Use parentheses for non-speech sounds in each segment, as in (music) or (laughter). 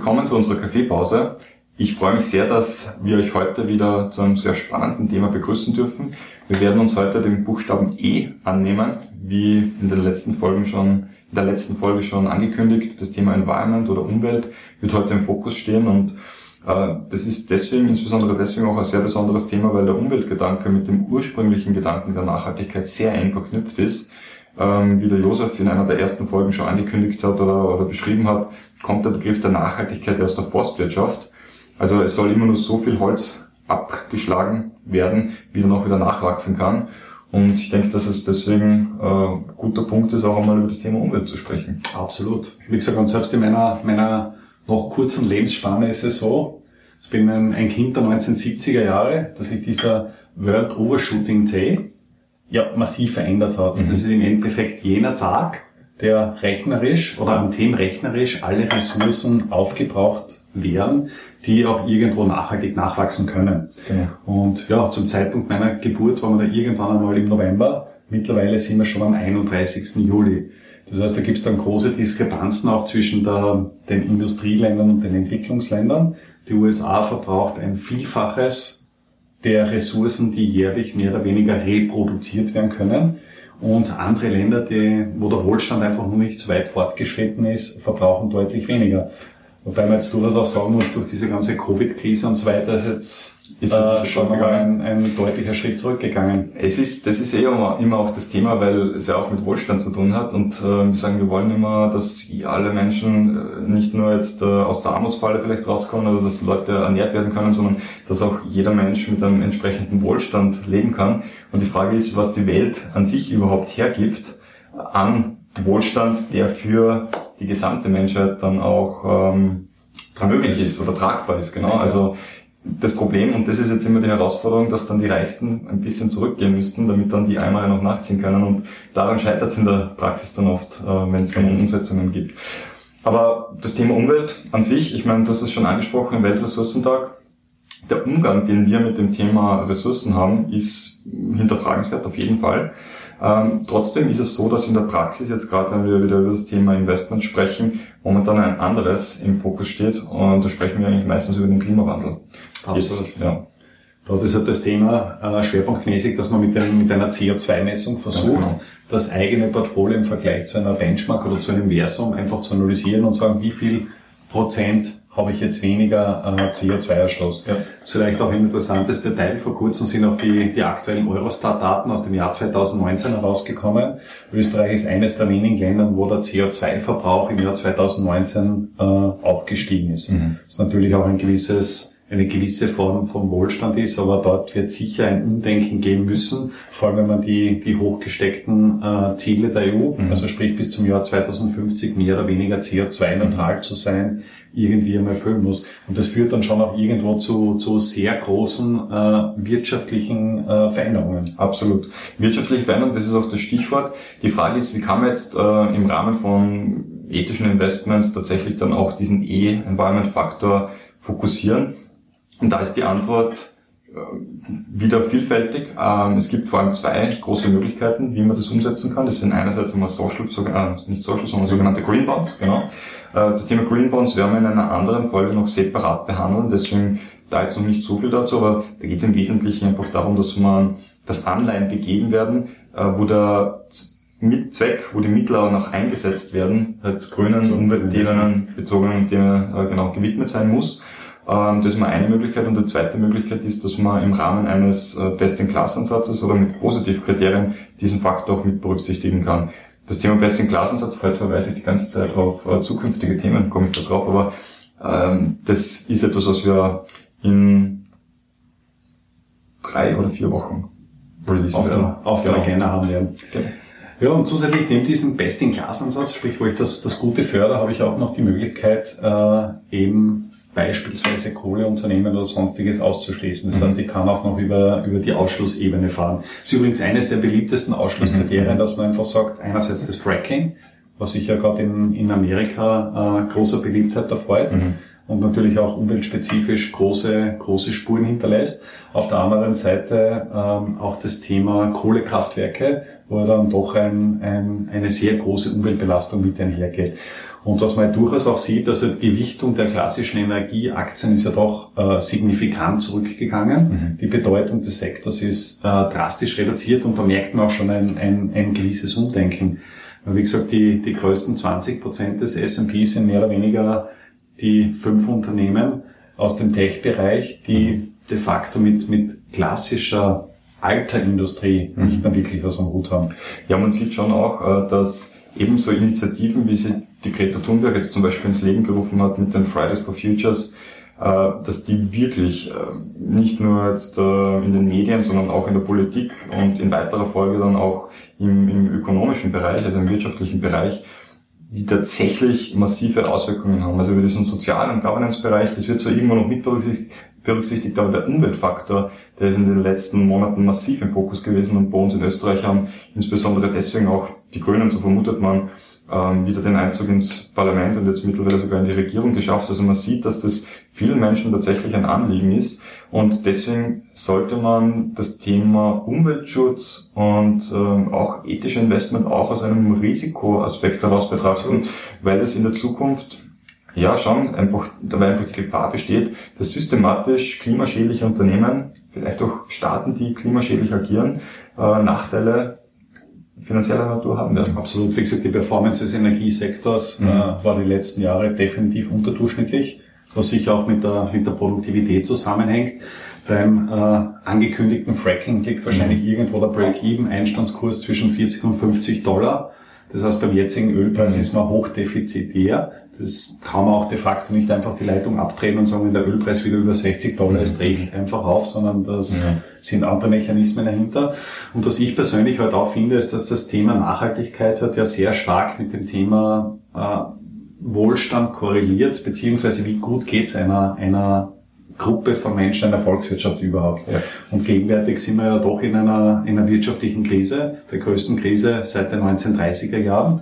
Willkommen zu unserer Kaffeepause. Ich freue mich sehr, dass wir euch heute wieder zu einem sehr spannenden Thema begrüßen dürfen. Wir werden uns heute den Buchstaben E annehmen, wie in den letzten Folgen schon, in der letzten Folge schon angekündigt. Das Thema Environment oder Umwelt wird heute im Fokus stehen und äh, das ist deswegen, insbesondere deswegen auch ein sehr besonderes Thema, weil der Umweltgedanke mit dem ursprünglichen Gedanken der Nachhaltigkeit sehr eng verknüpft ist. Ähm, wie der Josef in einer der ersten Folgen schon angekündigt hat oder, oder beschrieben hat, kommt der Begriff der Nachhaltigkeit aus der Forstwirtschaft. Also es soll immer nur so viel Holz abgeschlagen werden, wie dann auch wieder nachwachsen kann. Und ich denke, dass es deswegen äh, guter Punkt ist, auch einmal über das Thema Umwelt zu sprechen. Absolut. Wie gesagt, und selbst in meiner, meiner noch kurzen Lebensspanne ist es so, ich bin ein, ein Kind der 1970er Jahre, dass sich dieser World Overshooting Day ja massiv verändert hat. Mhm. Das ist im Endeffekt jener Tag, der rechnerisch oder am Themen rechnerisch alle Ressourcen aufgebraucht werden, die auch irgendwo nachhaltig nachwachsen können. Genau. Und ja, zum Zeitpunkt meiner Geburt waren wir da irgendwann einmal im November. Mittlerweile sind wir schon am 31. Juli. Das heißt, da gibt es dann große Diskrepanzen auch zwischen der, den Industrieländern und den Entwicklungsländern. Die USA verbraucht ein Vielfaches der Ressourcen, die jährlich mehr oder weniger reproduziert werden können. Und andere Länder, die, wo der Wohlstand einfach nur nicht so weit fortgeschritten ist, verbrauchen deutlich weniger. Wobei man jetzt durchaus auch sagen muss, durch diese ganze Covid-Krise und so weiter ist jetzt ist äh, schon mal ein, ein deutlicher Schritt zurückgegangen. Es ist, das ist eh immer, immer auch das Thema, weil es ja auch mit Wohlstand zu tun hat und äh, wir sagen, wir wollen immer, dass alle Menschen äh, nicht nur jetzt äh, aus der Armutsfalle vielleicht rauskommen oder dass Leute ernährt werden können, sondern dass auch jeder Mensch mit einem entsprechenden Wohlstand leben kann. Und die Frage ist, was die Welt an sich überhaupt hergibt an Wohlstand, der für die gesamte Menschheit dann auch ähm, möglich ist oder tragbar ist. Genau. Also das Problem, und das ist jetzt immer die Herausforderung, dass dann die Reichsten ein bisschen zurückgehen müssten, damit dann die Eimer noch nachziehen können. Und daran scheitert es in der Praxis dann oft, äh, wenn es dann Umsetzungen gibt. Aber das Thema Umwelt an sich, ich meine, du hast es schon angesprochen, im Weltressourcentag, der Umgang, den wir mit dem Thema Ressourcen haben, ist hinterfragenswert auf jeden Fall. Ähm, trotzdem ist es so, dass in der Praxis jetzt gerade, wenn wir wieder über das Thema Investment sprechen, momentan ein anderes im Fokus steht und da sprechen wir eigentlich meistens über den Klimawandel. Absolut. Jetzt, ja. Dort ist halt das Thema äh, schwerpunktmäßig, dass man mit, dem, mit einer CO2-Messung versucht, genau. das eigene Portfolio im Vergleich zu einer Benchmark oder zu einem Versum einfach zu analysieren und sagen, wie viel Prozent habe ich jetzt weniger äh, CO2-Ausstoß. Ja. Das ist vielleicht auch ein interessantes Detail. Vor kurzem sind auch die, die aktuellen Eurostat-Daten aus dem Jahr 2019 herausgekommen. Österreich ist eines der wenigen Länder, wo der CO2-Verbrauch im Jahr 2019 äh, auch gestiegen ist. Mhm. Das ist natürlich auch ein gewisses eine gewisse Form von Wohlstand ist, aber dort wird sicher ein Umdenken geben müssen, vor allem wenn man die, die hochgesteckten äh, Ziele der EU, mhm. also sprich bis zum Jahr 2050 mehr oder weniger CO2-neutral mhm. zu sein, irgendwie einmal erfüllen muss. Und das führt dann schon auch irgendwo zu, zu sehr großen äh, wirtschaftlichen äh, Veränderungen. Absolut. Wirtschaftliche Veränderungen, das ist auch das Stichwort. Die Frage ist, wie kann man jetzt äh, im Rahmen von ethischen Investments tatsächlich dann auch diesen E-Environment-Faktor fokussieren? Und da ist die Antwort äh, wieder vielfältig. Ähm, es gibt vor allem zwei große Möglichkeiten, wie man das umsetzen kann. Das sind einerseits einmal Social, äh, nicht Social, sondern sogenannte Green Bonds. Genau. Äh, das Thema Green Bonds werden wir in einer anderen Folge noch separat behandeln, deswegen da jetzt noch nicht so viel dazu, aber da geht es im Wesentlichen einfach darum, dass man das Anleihen begeben werden, wo der mit Zweck, wo die Mittel auch noch eingesetzt werden, halt grünen, umweltthemen, bezogenen Themen genau gewidmet sein muss. Ähm, das ist mal eine Möglichkeit. Und die zweite Möglichkeit ist, dass man im Rahmen eines Best-in-Class-Ansatzes oder mit Positivkriterien diesen Faktor auch mit berücksichtigen kann das Thema Best-in-Class-Ansatz, heute verweise ich die ganze Zeit auf äh, zukünftige Themen, komme ich da drauf, aber ähm, das ist etwas, was wir in drei oder vier Wochen auf der, auf der genau. Agenda haben werden. Genau. Ja, und zusätzlich neben diesem Best-in-Class-Ansatz, sprich, wo ich das, das Gute fördere, habe ich auch noch die Möglichkeit, äh, eben beispielsweise Kohleunternehmen oder sonstiges auszuschließen. Das heißt, ich kann auch noch über, über die Ausschlussebene fahren. Das ist übrigens eines der beliebtesten Ausschlusskriterien, dass man einfach sagt, einerseits das Fracking, was sich ja gerade in, in Amerika äh, großer Beliebtheit erfreut mhm. und natürlich auch umweltspezifisch große, große Spuren hinterlässt. Auf der anderen Seite ähm, auch das Thema Kohlekraftwerke, wo dann doch ein, ein, eine sehr große Umweltbelastung mit einhergeht. Und was man durchaus auch sieht, also die Gewichtung der klassischen Energieaktien ist ja doch äh, signifikant zurückgegangen. Mhm. Die Bedeutung des Sektors ist äh, drastisch reduziert und da merkt man auch schon ein, ein, ein gewisses Umdenken. Wie gesagt, die, die größten 20 Prozent des S&P sind mehr oder weniger die fünf Unternehmen aus dem Tech-Bereich, die mhm. de facto mit, mit klassischer alter Industrie mhm. nicht mehr wirklich was am Hut haben. Ja, man sieht schon auch, äh, dass ebenso Initiativen, wie sie die Greta Thunberg jetzt zum Beispiel ins Leben gerufen hat mit den Fridays for Futures, äh, dass die wirklich äh, nicht nur jetzt in den Medien, sondern auch in der Politik und in weiterer Folge dann auch im, im ökonomischen Bereich, also im wirtschaftlichen Bereich, die tatsächlich massive Auswirkungen haben. Also über diesen sozialen und Governance-Bereich, das wird zwar irgendwo noch mit berücksichtigt, berücksichtigt, aber der Umweltfaktor, der ist in den letzten Monaten massiv im Fokus gewesen und bei uns in Österreich haben insbesondere deswegen auch die Grünen, so vermutet man, ähm, wieder den Einzug ins Parlament und jetzt mittlerweile sogar in die Regierung geschafft. Also man sieht, dass das vielen Menschen tatsächlich ein Anliegen ist und deswegen sollte man das Thema Umweltschutz und ähm, auch ethische Investment auch aus einem Risikoaspekt heraus betrachten, weil es in der Zukunft ja schon einfach, dabei einfach die Gefahr besteht, dass systematisch klimaschädliche Unternehmen, vielleicht auch Staaten, die klimaschädlich agieren, äh, Nachteile finanzieller Natur haben werden. Absolut. Wie gesagt, die Performance des Energiesektors mhm. äh, war die letzten Jahre definitiv unterdurchschnittlich, was sicher auch mit der, mit der Produktivität zusammenhängt. Beim äh, angekündigten Fracking liegt wahrscheinlich mhm. irgendwo der Break-Even Einstandskurs zwischen 40 und 50 Dollar. Das heißt, beim jetzigen Ölpreis mhm. ist man hochdefizitär. Das kann man auch de facto nicht einfach die Leitung abdrehen und sagen, wenn der Ölpreis wieder über 60 Dollar ist, drehe ich einfach auf, sondern das ja. sind andere Mechanismen dahinter. Und was ich persönlich halt auch finde, ist, dass das Thema Nachhaltigkeit hat ja sehr stark mit dem Thema äh, Wohlstand korreliert, beziehungsweise wie gut geht's einer, einer Gruppe von Menschen einer Volkswirtschaft überhaupt. Ja. Und gegenwärtig sind wir ja doch in einer, in einer wirtschaftlichen Krise, der größten Krise seit den 1930er Jahren.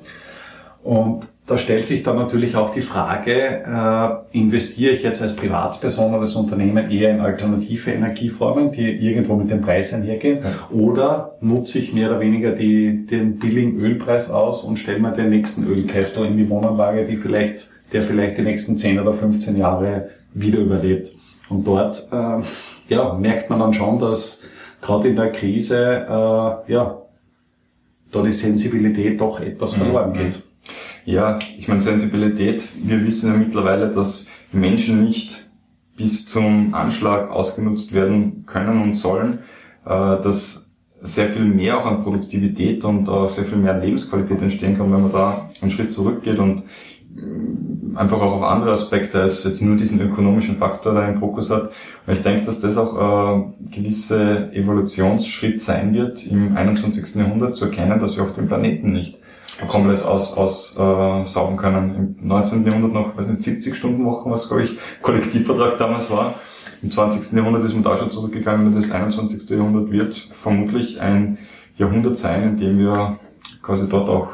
Und da stellt sich dann natürlich auch die Frage, äh, investiere ich jetzt als Privatperson oder als Unternehmen eher in alternative Energieformen, die irgendwo mit den Preisen hergehen, ja. oder nutze ich mehr oder weniger die, den billigen Ölpreis aus und stelle mir den nächsten Ölkessel in die Wohnanlage, die vielleicht, der vielleicht die nächsten 10 oder 15 Jahre wieder überlebt. Und dort äh, ja, merkt man dann schon, dass gerade in der Krise äh, ja, da die Sensibilität doch etwas verloren geht. Ja, ich meine Sensibilität, wir wissen ja mittlerweile, dass Menschen nicht bis zum Anschlag ausgenutzt werden können und sollen, äh, dass sehr viel mehr auch an Produktivität und auch sehr viel mehr Lebensqualität entstehen kann, wenn man da einen Schritt zurückgeht und äh, einfach auch auf andere Aspekte als jetzt nur diesen ökonomischen Faktor da im Fokus hat. Und ich denke, dass das auch äh, gewisse Evolutionsschritt sein wird, im 21. Jahrhundert zu erkennen, dass wir auch den Planeten nicht komplett aus, aus äh, saugen können. Im 19. Jahrhundert noch, weiß nicht, 70 Stunden Wochen, was glaube ich (laughs) Kollektivvertrag damals war. Im 20. Jahrhundert ist man da schon zurückgegangen und das 21. Jahrhundert wird vermutlich ein Jahrhundert sein, in dem wir quasi dort auch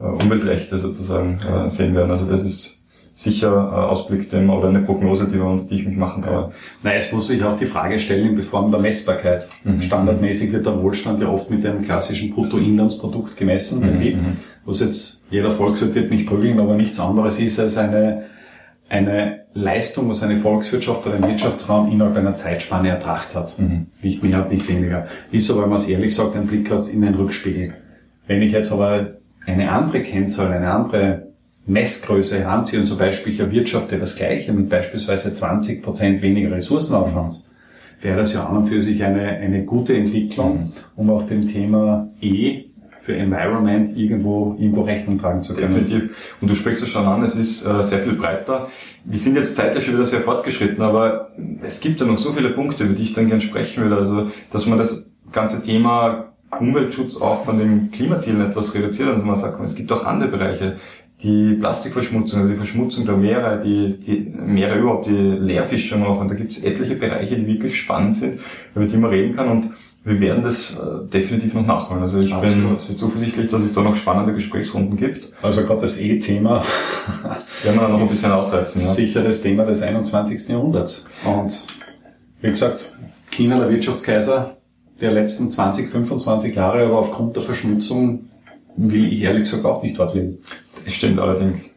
äh, Umweltrechte sozusagen äh, sehen werden. Also das ist sicher äh, Ausblick dem oder eine Prognose, die, wir, die ich mich machen kann. Ja. Na, jetzt muss sich auch die Frage stellen in Form der Messbarkeit. Mhm. Standardmäßig wird der Wohlstand ja oft mit dem klassischen Bruttoinlandsprodukt gemessen, mhm. BIP, mhm. was jetzt jeder Volkswirt wird mich prügeln, aber nichts anderes ist als eine, eine Leistung, was eine Volkswirtschaft oder ein Wirtschaftsraum innerhalb einer Zeitspanne erbracht hat. Mhm. Nicht mehr, nicht weniger. Ist aber, wenn man es ehrlich sagt, ein Blick in den Rückspiegel. Wenn ich jetzt aber eine andere Kennzahl, eine andere Messgröße heranziehe und zum Beispiel ich erwirtschafte das Gleiche mit beispielsweise 20 Prozent weniger Ressourcenaufwand, wäre das ja an und für sich eine, eine gute Entwicklung, um auch dem Thema E für Environment irgendwo, irgendwo Rechnung tragen zu können. Definitiv. Und du sprichst es schon an, es ist äh, sehr viel breiter. Wir sind jetzt zeitlich schon wieder sehr fortgeschritten, aber es gibt ja noch so viele Punkte, über die ich dann gerne sprechen will. Also, dass man das ganze Thema Umweltschutz auch von den Klimazielen etwas reduziert. Also man sagt, es gibt auch andere Bereiche die Plastikverschmutzung, also die Verschmutzung der Meere, die, die Meere überhaupt, die Leerfischung auch. Und da gibt es etliche Bereiche, die wirklich spannend sind, über die man reden kann. Und wir werden das äh, definitiv noch nachholen. Also ich Absolut. bin sehr zuversichtlich, dass es da noch spannende Gesprächsrunden gibt. Also gerade das E-Thema werden wir noch ein bisschen ausreizen. Ja. Sicher das Thema des 21. Jahrhunderts. Und wie gesagt, China der Wirtschaftskaiser der letzten 20, 25 Jahre, aber aufgrund der Verschmutzung will ich ehrlich gesagt auch nicht dort leben. Das stimmt allerdings.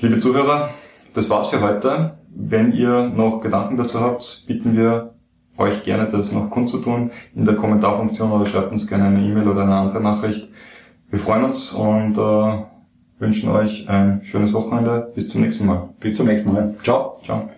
Liebe Zuhörer, das war's für heute. Wenn ihr noch Gedanken dazu habt, bitten wir euch gerne, das noch kundzutun in der Kommentarfunktion oder schreibt uns gerne eine E-Mail oder eine andere Nachricht. Wir freuen uns und äh, wünschen euch ein schönes Wochenende. Bis zum nächsten Mal. Bis zum nächsten Mal. Ciao. Ciao.